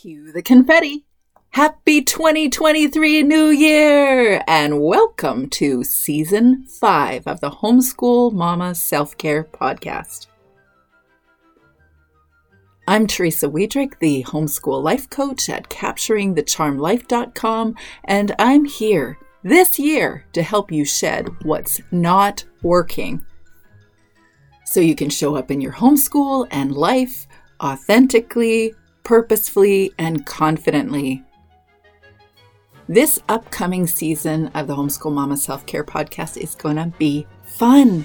Cue the confetti. Happy 2023 New Year! And welcome to season five of the Homeschool Mama Self Care Podcast. I'm Teresa Wiedrich, the homeschool life coach at capturingthecharmlife.com, and I'm here this year to help you shed what's not working so you can show up in your homeschool and life authentically, purposefully, and confidently. This upcoming season of the Homeschool Mama Self Care Podcast is going to be fun.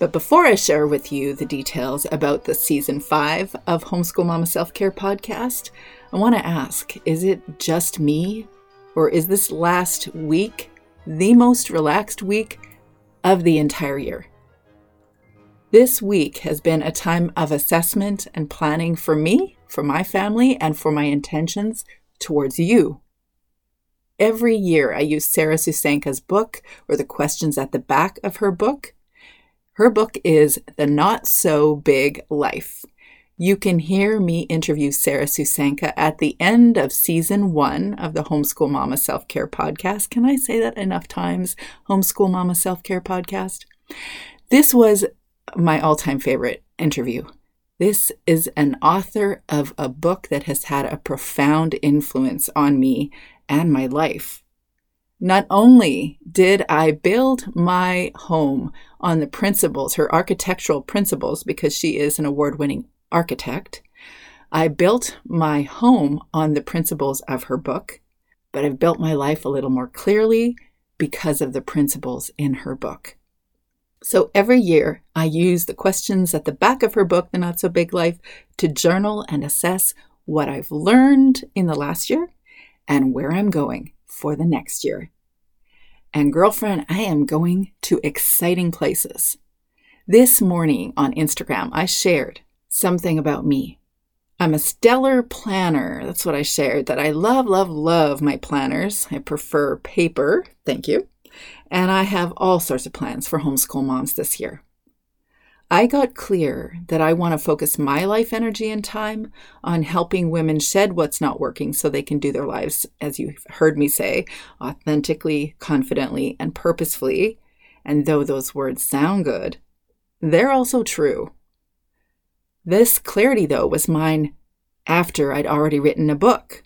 But before I share with you the details about the season five of Homeschool Mama Self Care Podcast, I want to ask is it just me, or is this last week the most relaxed week of the entire year? This week has been a time of assessment and planning for me, for my family, and for my intentions towards you. Every year, I use Sarah Susanka's book or the questions at the back of her book. Her book is The Not So Big Life. You can hear me interview Sarah Susanka at the end of season one of the Homeschool Mama Self Care Podcast. Can I say that enough times? Homeschool Mama Self Care Podcast. This was my all time favorite interview. This is an author of a book that has had a profound influence on me and my life. Not only did I build my home on the principles, her architectural principles, because she is an award winning architect, I built my home on the principles of her book, but I've built my life a little more clearly because of the principles in her book. So every year, I use the questions at the back of her book, The Not So Big Life, to journal and assess what I've learned in the last year and where I'm going for the next year. And girlfriend, I am going to exciting places. This morning on Instagram, I shared something about me. I'm a stellar planner. That's what I shared, that I love, love, love my planners. I prefer paper. Thank you. And I have all sorts of plans for homeschool moms this year. I got clear that I want to focus my life energy and time on helping women shed what's not working so they can do their lives, as you've heard me say, authentically, confidently, and purposefully. And though those words sound good, they're also true. This clarity, though, was mine after I'd already written a book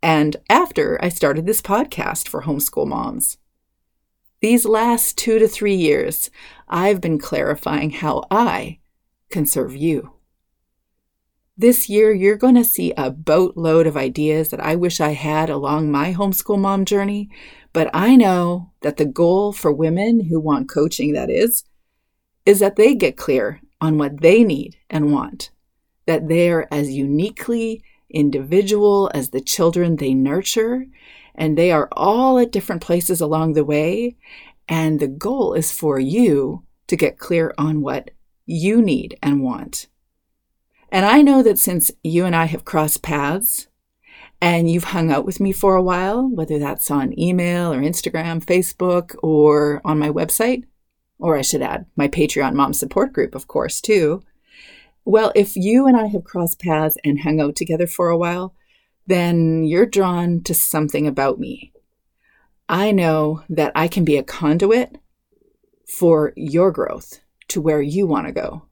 and after I started this podcast for homeschool moms. These last two to three years, I've been clarifying how I can serve you. This year, you're going to see a boatload of ideas that I wish I had along my homeschool mom journey, but I know that the goal for women who want coaching, that is, is that they get clear on what they need and want, that they're as uniquely individual as the children they nurture, and they are all at different places along the way. And the goal is for you to get clear on what you need and want. And I know that since you and I have crossed paths and you've hung out with me for a while, whether that's on email or Instagram, Facebook, or on my website, or I should add, my Patreon mom support group, of course, too. Well, if you and I have crossed paths and hung out together for a while, then you're drawn to something about me. I know that I can be a conduit for your growth to where you want to go.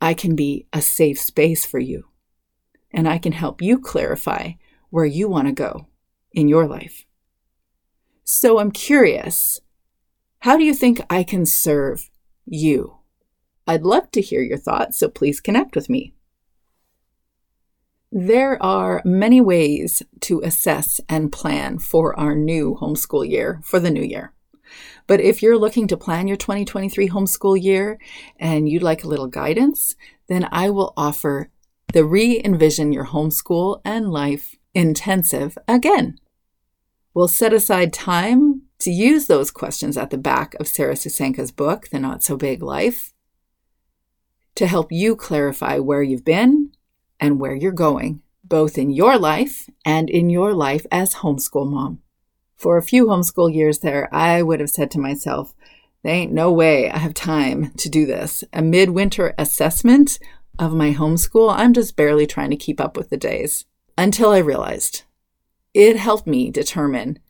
I can be a safe space for you. And I can help you clarify where you want to go in your life. So I'm curious how do you think I can serve you? I'd love to hear your thoughts, so please connect with me. There are many ways to assess and plan for our new homeschool year for the new year. But if you're looking to plan your 2023 homeschool year and you'd like a little guidance, then I will offer the Re Envision Your Homeschool and Life Intensive again. We'll set aside time to use those questions at the back of Sarah Susanka's book, The Not So Big Life, to help you clarify where you've been and where you're going, both in your life and in your life as homeschool mom. For a few homeschool years there, I would have said to myself, there ain't no way I have time to do this. A midwinter assessment of my homeschool, I'm just barely trying to keep up with the days until I realized it helped me determine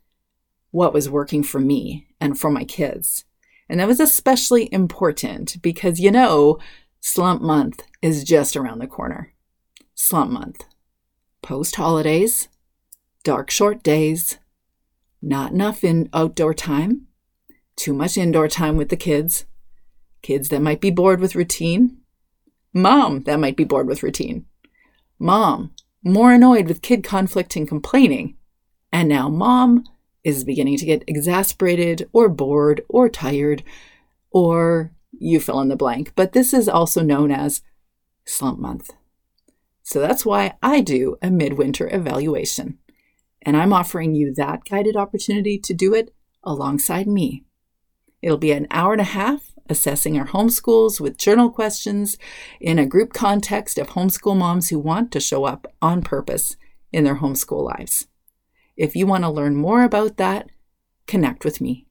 what was working for me and for my kids. And that was especially important because you know, slump month is just around the corner. Slump month. Post holidays, dark short days, not enough in outdoor time, too much indoor time with the kids, kids that might be bored with routine, mom that might be bored with routine, mom more annoyed with kid conflict and complaining, and now mom is beginning to get exasperated or bored or tired or you fill in the blank. But this is also known as slump month. So that's why I do a midwinter evaluation. And I'm offering you that guided opportunity to do it alongside me. It'll be an hour and a half assessing our homeschools with journal questions in a group context of homeschool moms who want to show up on purpose in their homeschool lives. If you want to learn more about that, connect with me.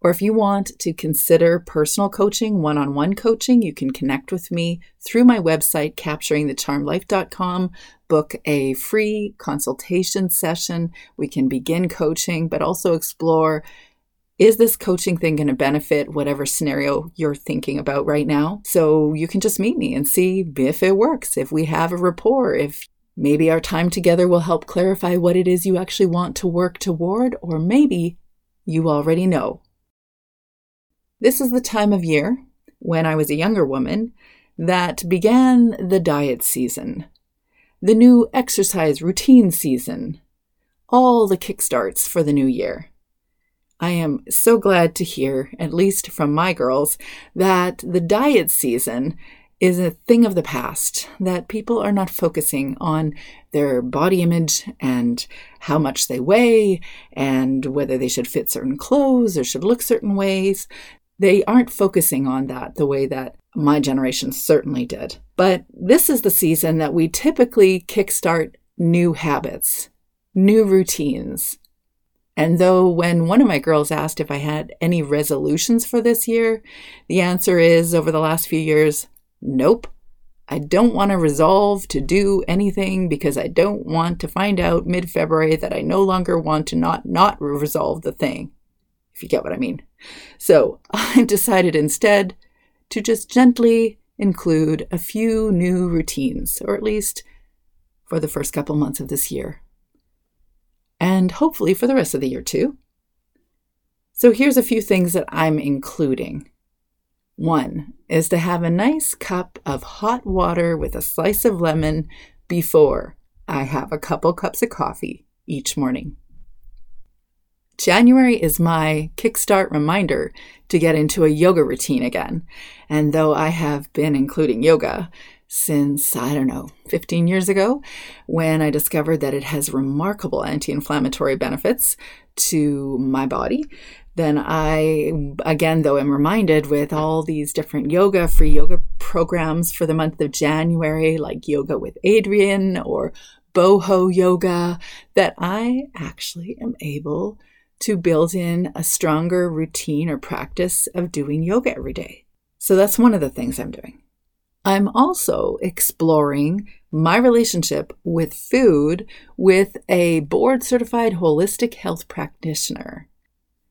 Or if you want to consider personal coaching, one on one coaching, you can connect with me through my website, capturingthecharmlife.com. Book a free consultation session. We can begin coaching, but also explore is this coaching thing going to benefit whatever scenario you're thinking about right now? So you can just meet me and see if it works, if we have a rapport, if maybe our time together will help clarify what it is you actually want to work toward, or maybe you already know this is the time of year, when I was a younger woman, that began the diet season, the new exercise routine season, all the kickstarts for the new year. I am so glad to hear, at least from my girls, that the diet season is a thing of the past, that people are not focusing on their body image and how much they weigh and whether they should fit certain clothes or should look certain ways they aren't focusing on that the way that my generation certainly did. But this is the season that we typically kickstart new habits, new routines. And though when one of my girls asked if I had any resolutions for this year, the answer is over the last few years, nope. I don't want to resolve to do anything because I don't want to find out mid February that I no longer want to not not resolve the thing if you get what I mean. So I've decided instead to just gently include a few new routines, or at least for the first couple months of this year. And hopefully for the rest of the year too. So here's a few things that I'm including. One is to have a nice cup of hot water with a slice of lemon before I have a couple cups of coffee each morning. January is my kickstart reminder to get into a yoga routine again. And though I have been including yoga since, I don't know, 15 years ago, when I discovered that it has remarkable anti inflammatory benefits to my body, then I, again, though, am reminded with all these different yoga, free yoga programs for the month of January, like Yoga with Adriene or boho yoga, that I actually am able to build in a stronger routine or practice of doing yoga every day. So that's one of the things I'm doing. I'm also exploring my relationship with food with a board certified holistic health practitioner.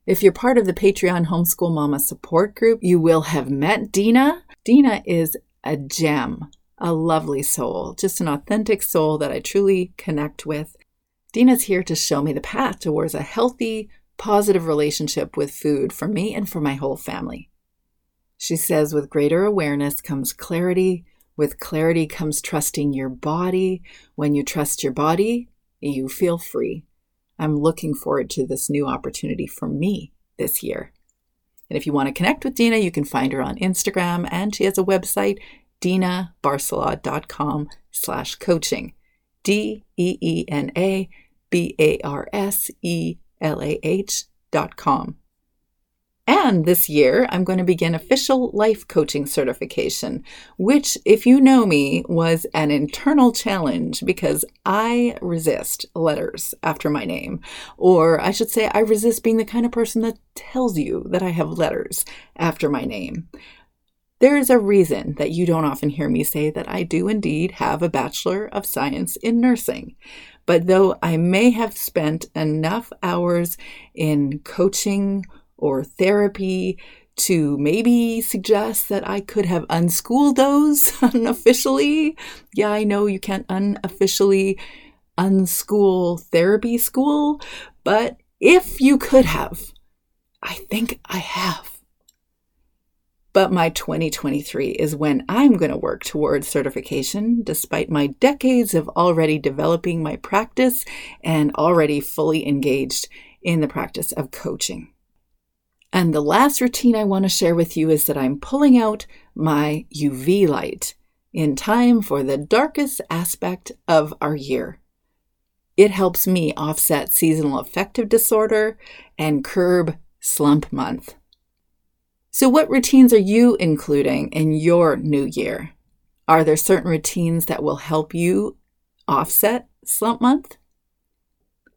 If you're part of the Patreon Homeschool Mama support group, you will have met Deena. Deena is a gem, a lovely soul, just an authentic soul that I truly connect with. Deena's here to show me the path towards a healthy, positive relationship with food for me and for my whole family. She says, with greater awareness comes clarity. With clarity comes trusting your body. When you trust your body, you feel free. I'm looking forward to this new opportunity for me this year. And if you want to connect with Dina, you can find her on Instagram and she has a website, deenabarselah.com slash coaching. D-E-E-N-A B-A-R-S-E-L-A-H.com. And this year, I'm going to begin official life coaching certification, which, if you know me, was an internal challenge because I resist letters after my name. Or I should say, I resist being the kind of person that tells you that I have letters after my name. There is a reason that you don't often hear me say that I do indeed have a Bachelor of Science in Nursing. But though I may have spent enough hours in coaching or therapy to maybe suggest that I could have unschooled those unofficially. Yeah, I know you can't unofficially unschool therapy school, but if you could have, I think I have. But my 2023 is when I'm going to work towards certification, despite my decades of already developing my practice and already fully engaged in the practice of coaching. And the last routine I want to share with you is that I'm pulling out my UV light in time for the darkest aspect of our year. It helps me offset seasonal affective disorder and curb slump month. So, what routines are you including in your new year? Are there certain routines that will help you offset slump month?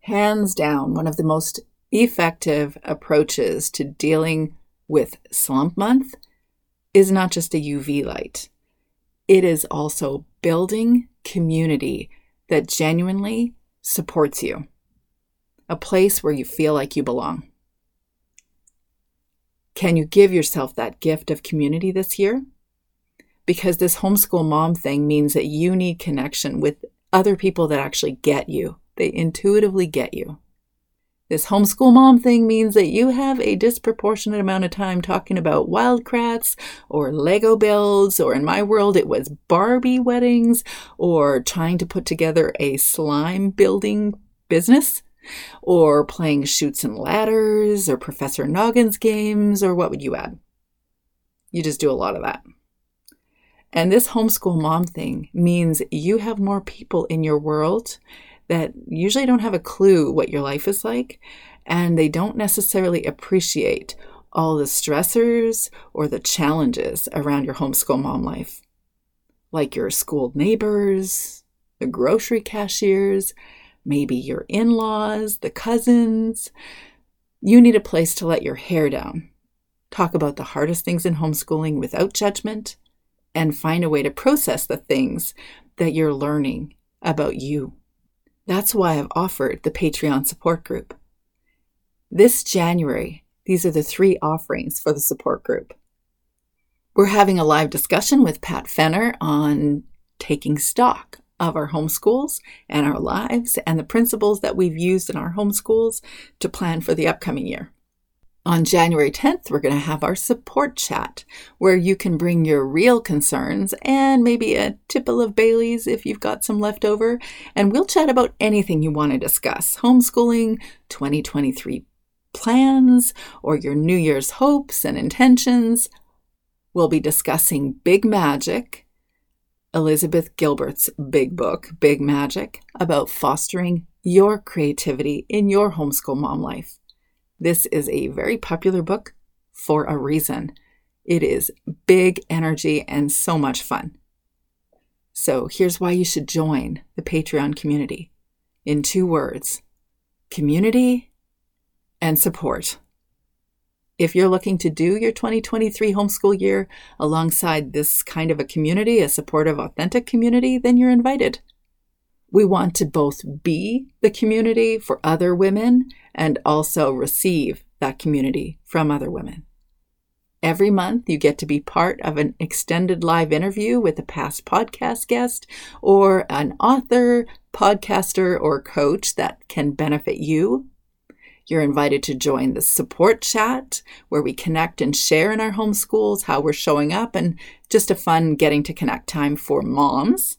Hands down, one of the most effective approaches to dealing with slump month is not just a UV light, it is also building community that genuinely supports you, a place where you feel like you belong. Can you give yourself that gift of community this year? Because this homeschool mom thing means that you need connection with other people that actually get you. They intuitively get you. This homeschool mom thing means that you have a disproportionate amount of time talking about Wild Kratts or Lego builds, or in my world, it was Barbie weddings, or trying to put together a slime building business, or playing Chutes and Ladders, or Professor Noggin's games, or what would you add? You just do a lot of that. And this homeschool mom thing means you have more people in your world that usually don't have a clue what your life is like, and they don't necessarily appreciate all the stressors or the challenges around your homeschool mom life, like your school neighbors, the grocery cashiers, maybe your in laws, the cousins. You need a place to let your hair down, talk about the hardest things in homeschooling without judgment, and find a way to process the things that you're learning about you. That's why I've offered the Patreon support group. This January, these are the three offerings for the support group. We're having a live discussion with Pat Fenner on taking stock of our homeschools and our lives and the principles that we've used in our homeschools to plan for the upcoming year. On January 10th, we're going to have our support chat where you can bring your real concerns and maybe a tipple of Bailey's if you've got some left over. And we'll chat about anything you want to discuss homeschooling, 2023 plans, or your New Year's hopes and intentions. We'll be discussing Big Magic, Elizabeth Gilbert's big book, Big Magic, about fostering your creativity in your homeschool mom life. This is a very popular book for a reason. It is big energy and so much fun. So here's why you should join the Patreon community in two words community and support. If you're looking to do your 2023 homeschool year alongside this kind of a community, a supportive, authentic community, then you're invited. We want to both be the community for other women and also receive that community from other women. Every month, you get to be part of an extended live interview with a past podcast guest or an author, podcaster, or coach that can benefit you. You're invited to join the support chat where we connect and share in our homeschools how we're showing up and just a fun getting to connect time for moms.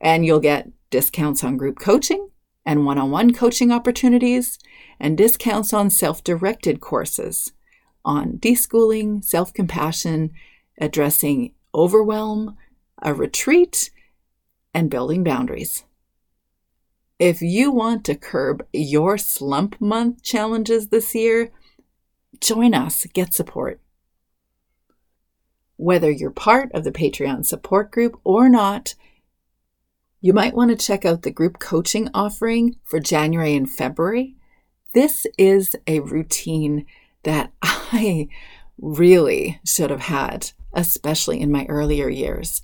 And you'll get discounts on group coaching and one on one coaching opportunities, and discounts on self directed courses on deschooling, self compassion, addressing overwhelm, a retreat, and building boundaries. If you want to curb your slump month challenges this year, join us, get support. Whether you're part of the Patreon support group or not, you might want to check out the group coaching offering for January and February. This is a routine that I really should have had, especially in my earlier years.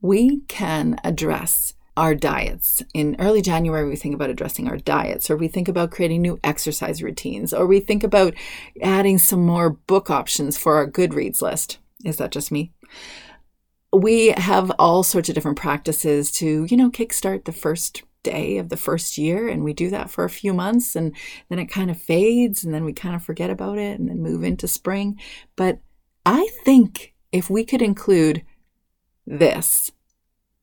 We can address our diets. In early January, we think about addressing our diets, or we think about creating new exercise routines, or we think about adding some more book options for our Goodreads list. Is that just me? We have all sorts of different practices to, you know, kickstart the first day of the first year. And we do that for a few months and then it kind of fades and then we kind of forget about it and then move into spring. But I think if we could include this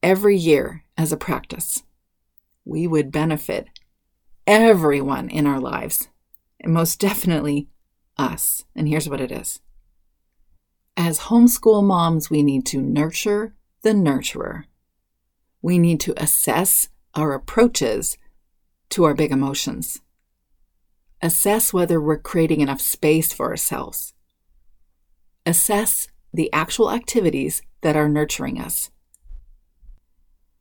every year as a practice, we would benefit everyone in our lives, and most definitely us. And here's what it is as homeschool moms, we need to nurture the nurturer. We need to assess our approaches to our big emotions. Assess whether we're creating enough space for ourselves. Assess the actual activities that are nurturing us.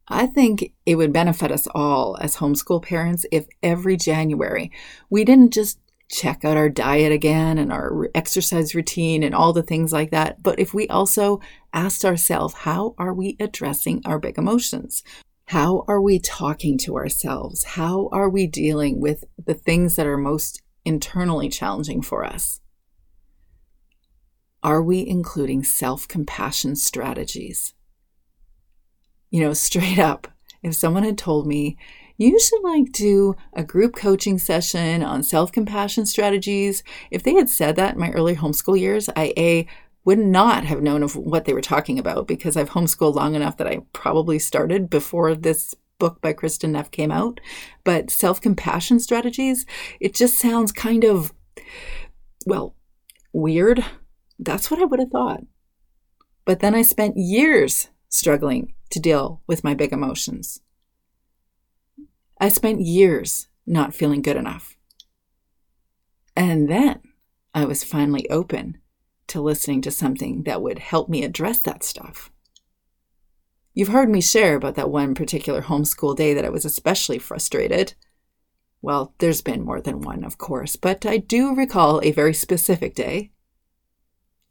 I think it would benefit us all as homeschool parents if every January we didn't just check out our diet again and our exercise routine and all the things like that, but if we also asked ourselves, how are we addressing our big emotions? How are we talking to ourselves? How are we dealing with the things that are most internally challenging for us? Are we including self compassion strategies? You know, straight up, if someone had told me, you should like do a group coaching session on self compassion strategies. If they had said that in my early homeschool years, I A, would not have known of what they were talking about because I've homeschooled long enough that I probably started before this book by Kristin Neff came out. But self compassion strategies, it just sounds kind of, well, weird. That's what I would have thought. But then I spent years struggling to deal with my big emotions. I spent years not feeling good enough. And then I was finally open to listening to something that would help me address that stuff. You've heard me share about that one particular homeschool day that I was especially frustrated. Well, there's been more than one, of course, but I do recall a very specific day.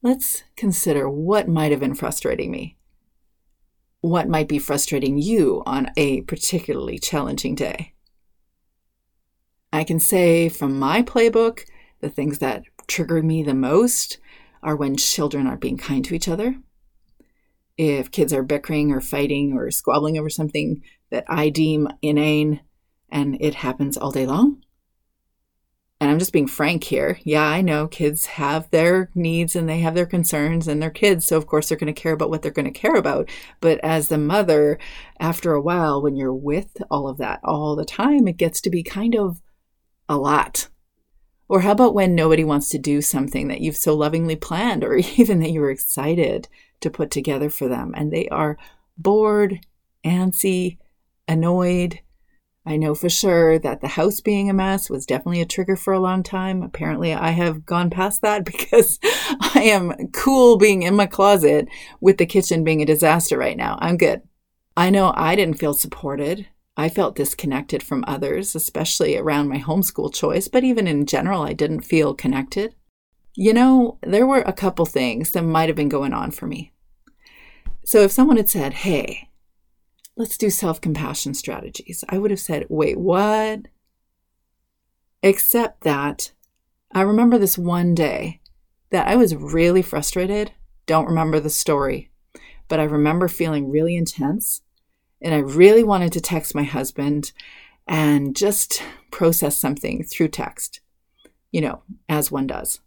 Let's consider what might have been frustrating me what might be frustrating you on a particularly challenging day. I can say from my playbook, the things that trigger me the most are when children aren't being kind to each other. If kids are bickering or fighting or squabbling over something that I deem inane and it happens all day long, and I'm just being frank here. Yeah, I know kids have their needs and they have their concerns and they're kids. So, of course, they're going to care about what they're going to care about. But as the mother, after a while, when you're with all of that all the time, it gets to be kind of a lot. Or how about when nobody wants to do something that you've so lovingly planned or even that you were excited to put together for them and they are bored, antsy, annoyed, I know for sure that the house being a mess was definitely a trigger for a long time. Apparently, I have gone past that because I am cool being in my closet with the kitchen being a disaster right now. I'm good. I know I didn't feel supported. I felt disconnected from others, especially around my homeschool choice, but even in general, I didn't feel connected. You know, there were a couple things that might have been going on for me. So if someone had said, Hey, let's do self compassion strategies. I would have said, wait, what? Except that I remember this one day that I was really frustrated. Don't remember the story, but I remember feeling really intense. And I really wanted to text my husband and just process something through text, you know, as one does.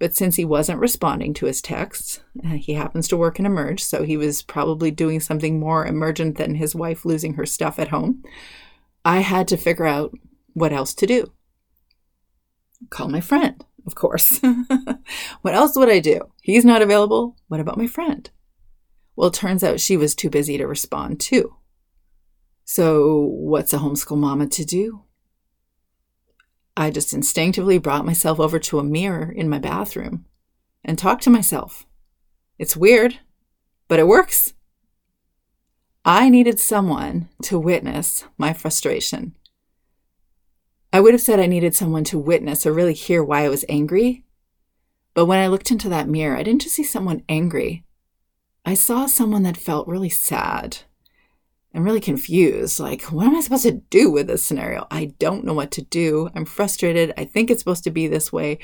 But since he wasn't responding to his texts, uh, he happens to work in Emerge, so he was probably doing something more emergent than his wife losing her stuff at home. I had to figure out what else to do. Call my friend, of course. what else would I do? He's not available. What about my friend? Well, it turns out she was too busy to respond, too. So, what's a homeschool mama to do? I just instinctively brought myself over to a mirror in my bathroom and talked to myself. It's weird, but it works. I needed someone to witness my frustration. I would have said I needed someone to witness or really hear why I was angry, But when I looked into that mirror, I didn't just see someone angry. I saw someone that felt really sad and really confused. Like, what am I supposed to do with this scenario? I don't know what to do. I'm frustrated. I think it's supposed to be this way.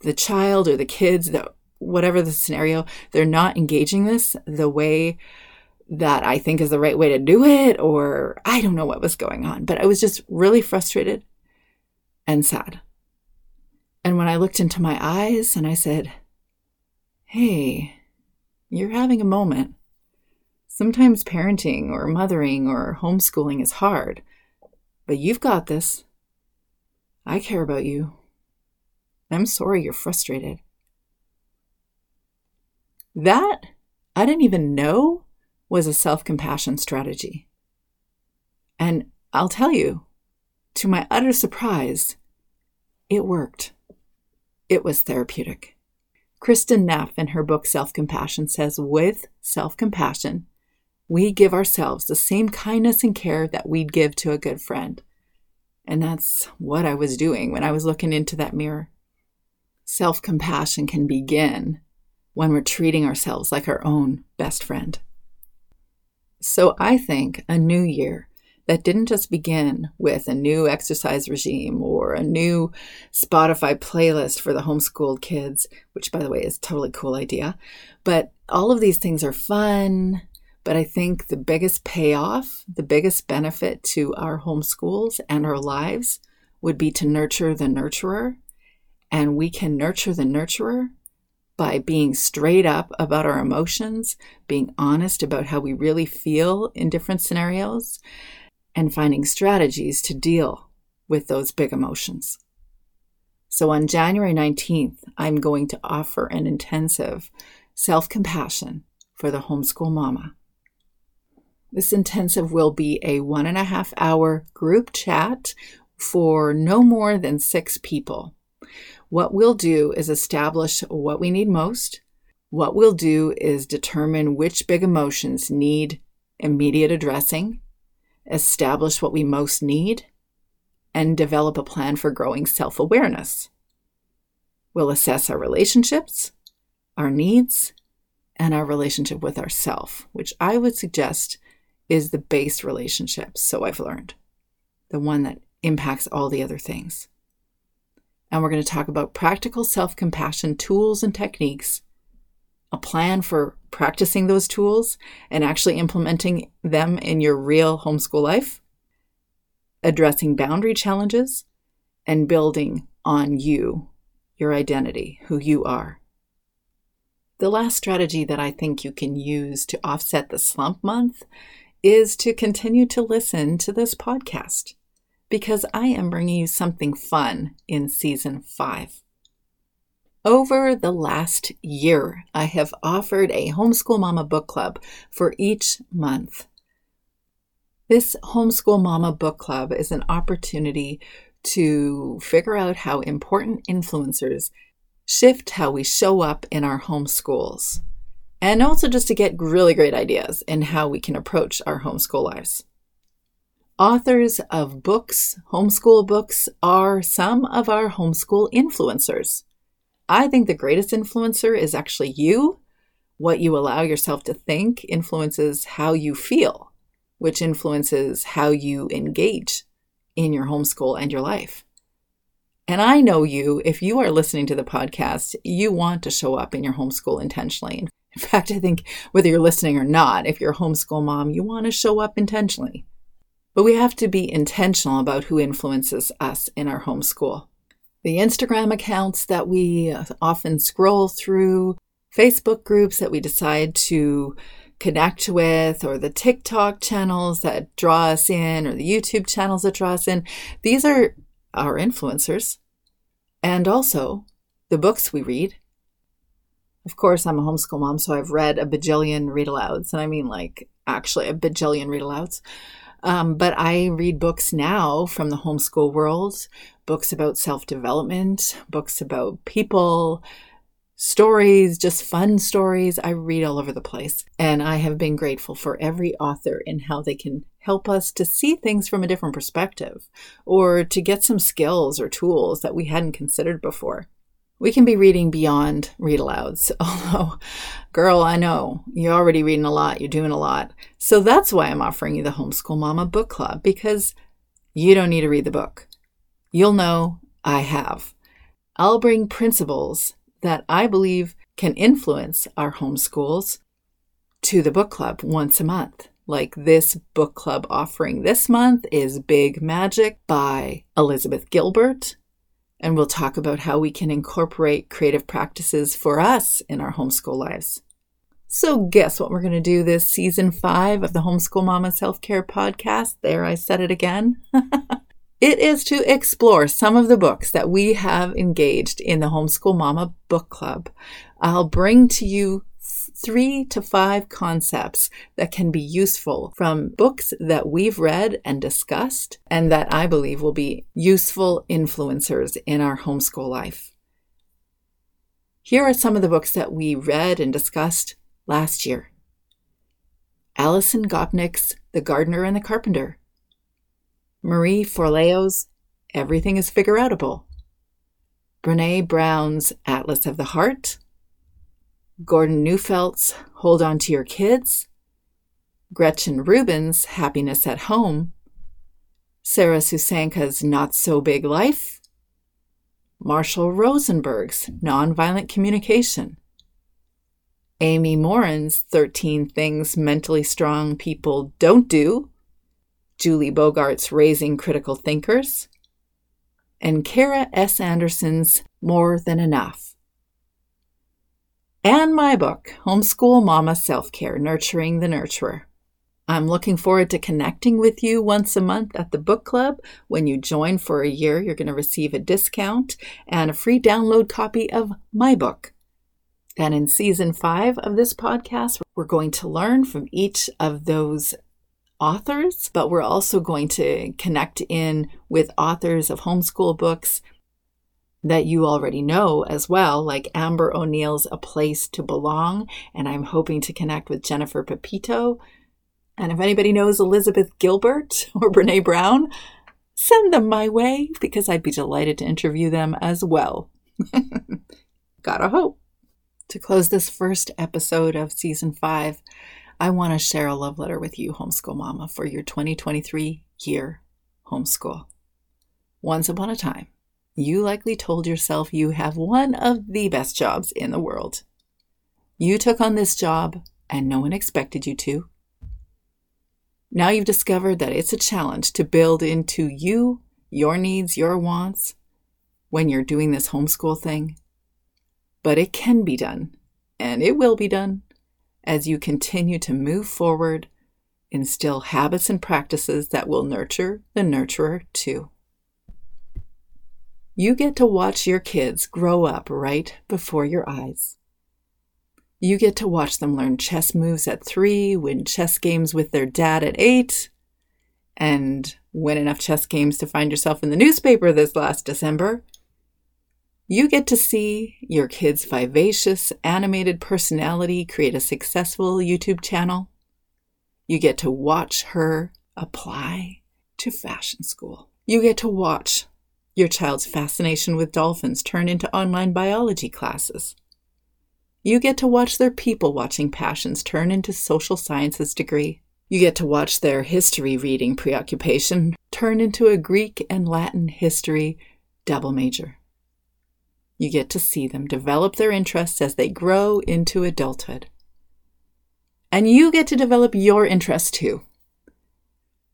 The child or the kids, the, whatever the scenario, they're not engaging this the way that I think is the right way to do it, or I don't know what was going on. But I was just really frustrated and sad. And when I looked into my eyes and I said, Hey, you're having a moment. Sometimes parenting or mothering or homeschooling is hard, but you've got this. I care about you. I'm sorry you're frustrated. That I didn't even know was a self compassion strategy. And I'll tell you, to my utter surprise, it worked. It was therapeutic. Kristin Neff, in her book Self Compassion, says with self compassion, we give ourselves the same kindness and care that we'd give to a good friend. And that's what I was doing when I was looking into that mirror. Self compassion can begin when we're treating ourselves like our own best friend. So I think a new year that didn't just begin with a new exercise regime or a new Spotify playlist for the homeschooled kids, which by the way is a totally cool idea. But all of these things are fun. But I think the biggest payoff, the biggest benefit to our homeschools and our lives would be to nurture the nurturer. And we can nurture the nurturer by being straight up about our emotions, being honest about how we really feel in different scenarios, and finding strategies to deal with those big emotions. So on January 19th, I'm going to offer an intensive self compassion for the homeschool mama. This intensive will be a one and a half hour group chat for no more than six people. What we'll do is establish what we need most. What we'll do is determine which big emotions need immediate addressing, establish what we most need, and develop a plan for growing self awareness. We'll assess our relationships, our needs, and our relationship with ourself, which I would suggest is the base relationship, so I've learned, the one that impacts all the other things and we're going to talk about practical self compassion tools and techniques, a plan for practicing those tools and actually implementing them in your real homeschool life, addressing boundary challenges, and building on you, your identity, who you are. The last strategy that I think you can use to offset the slump month is to continue to listen to this podcast because I am bringing you something fun in season five. Over the last year, I have offered a Homeschool Mama book club for each month. This Homeschool Mama book club is an opportunity to figure out how important influencers shift how we show up in our homeschools, and also just to get really great ideas in how we can approach our homeschool lives. Authors of books, homeschool books, are some of our homeschool influencers. I think the greatest influencer is actually you. What you allow yourself to think influences how you feel, which influences how you engage in your homeschool and your life. And I know you, if you are listening to the podcast, you want to show up in your homeschool intentionally. In fact, I think whether you're listening or not, if you're a homeschool mom, you want to show up intentionally. But we have to be intentional about who influences us in our homeschool. The Instagram accounts that we uh, often scroll through, Facebook groups that we decide to connect with, or the TikTok channels that draw us in, or the YouTube channels that draw us in, these are our influencers. And also the books we read. Of course, I'm a homeschool mom, so I've read a bajillion read alouds, and I mean like actually a bajillion read alouds. Um, but I read books now from the homeschool world books about self development, books about people, stories, just fun stories. I read all over the place. And I have been grateful for every author and how they can help us to see things from a different perspective or to get some skills or tools that we hadn't considered before. We can be reading beyond read alouds. Although, girl, I know you're already reading a lot, you're doing a lot. So that's why I'm offering you the Homeschool Mama Book Club because you don't need to read the book. You'll know I have. I'll bring principles that I believe can influence our homeschools to the book club once a month. Like this book club offering this month is Big Magic by Elizabeth Gilbert. And we'll talk about how we can incorporate creative practices for us in our homeschool lives. So, guess what we're going to do this season five of the Homeschool Mama Self Care Podcast? There, I said it again. it is to explore some of the books that we have engaged in the Homeschool Mama Book Club. I'll bring to you three to five concepts that can be useful from books that we've read and discussed, and that I believe will be useful influencers in our homeschool life. Here are some of the books that we read and discussed last year. Alison Gopnik's The Gardener and the Carpenter, Marie Forleo's Everything is Figure Outable, Brene Brown's Atlas of the Heart, Gordon Neufeld's Hold On to Your Kids, Gretchen Rubin's Happiness at Home, Sarah Susanka's Not So Big Life, Marshall Rosenberg's Nonviolent Communication, Amy Morin's 13 Things Mentally Strong People Don't Do, Julie Bogart's Raising Critical Thinkers, and Kara S. Anderson's More Than Enough and my book, Homeschool Mama Self Care Nurturing the Nurturer. I'm looking forward to connecting with you once a month at the book club. When you join for a year, you're going to receive a discount and a free download copy of my book. And in season five of this podcast, we're going to learn from each of those authors, but we're also going to connect in with authors of homeschool books that you already know as well, like Amber O'Neal's A Place to Belong, and I'm hoping to connect with Jennifer Pepito. And if anybody knows Elizabeth Gilbert or Brene Brown, send them my way because I'd be delighted to interview them as well. Gotta hope. To close this first episode of season five, I want to share a love letter with you, Homeschool Mama, for your 2023 year homeschool. Once upon a time, you likely told yourself you have one of the best jobs in the world. You took on this job and no one expected you to. Now you've discovered that it's a challenge to build into you, your needs, your wants when you're doing this homeschool thing. But it can be done, and it will be done as you continue to move forward, instill habits and practices that will nurture the nurturer too. You get to watch your kids grow up right before your eyes. You get to watch them learn chess moves at three, win chess games with their dad at eight, and win enough chess games to find yourself in the newspaper this last December. You get to see your kid's vivacious, animated personality create a successful YouTube channel. You get to watch her apply to fashion school. You get to watch your child's fascination with dolphins turn into online biology classes. You get to watch their people watching passions turn into social sciences degree. You get to watch their history reading preoccupation turn into a Greek and Latin history double major. You get to see them develop their interests as they grow into adulthood. And you get to develop your interests too.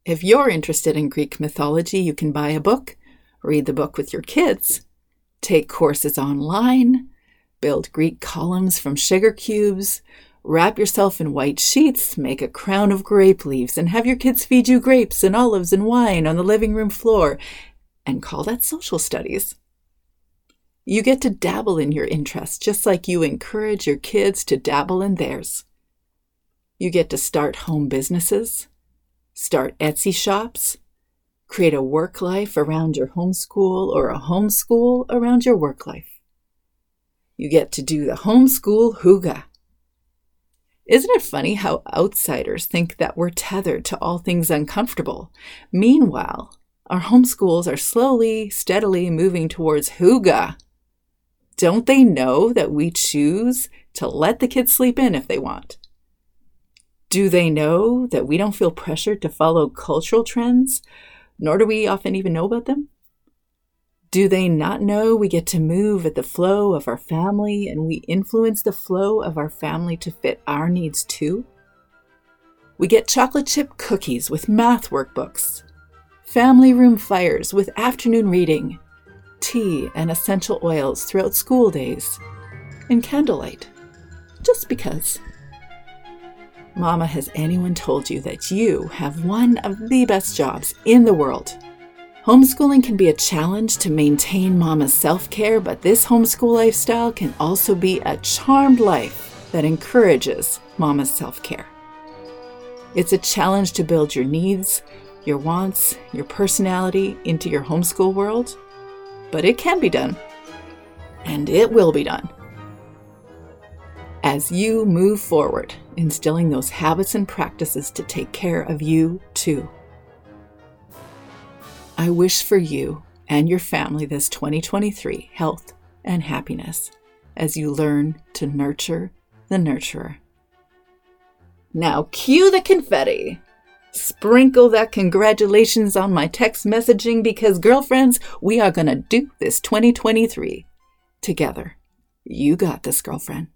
If you're interested in Greek mythology, you can buy a book read the book with your kids, take courses online, build Greek columns from sugar cubes, wrap yourself in white sheets, make a crown of grape leaves, and have your kids feed you grapes and olives and wine on the living room floor, and call that social studies. You get to dabble in your interests just like you encourage your kids to dabble in theirs. You get to start home businesses, start Etsy shops, Create a work life around your homeschool or a homeschool around your work life. You get to do the homeschool hygge. Isn't it funny how outsiders think that we're tethered to all things uncomfortable? Meanwhile, our homeschools are slowly, steadily moving towards hygge. Don't they know that we choose to let the kids sleep in if they want? Do they know that we don't feel pressured to follow cultural trends, nor do we often even know about them? Do they not know we get to move at the flow of our family and we influence the flow of our family to fit our needs too? We get chocolate chip cookies with math workbooks, family room fires with afternoon reading, tea and essential oils throughout school days, and candlelight, just because. Mama, has anyone told you that you have one of the best jobs in the world? Homeschooling can be a challenge to maintain mama's self care, but this homeschool lifestyle can also be a charmed life that encourages mama's self care. It's a challenge to build your needs, your wants, your personality into your homeschool world, but it can be done. And it will be done. As you move forward, instilling those habits and practices to take care of you too. I wish for you and your family this 2023 health and happiness as you learn to nurture the nurturer. Now, cue the confetti. Sprinkle that congratulations on my text messaging because, girlfriends, we are going to do this 2023 together. You got this, girlfriend.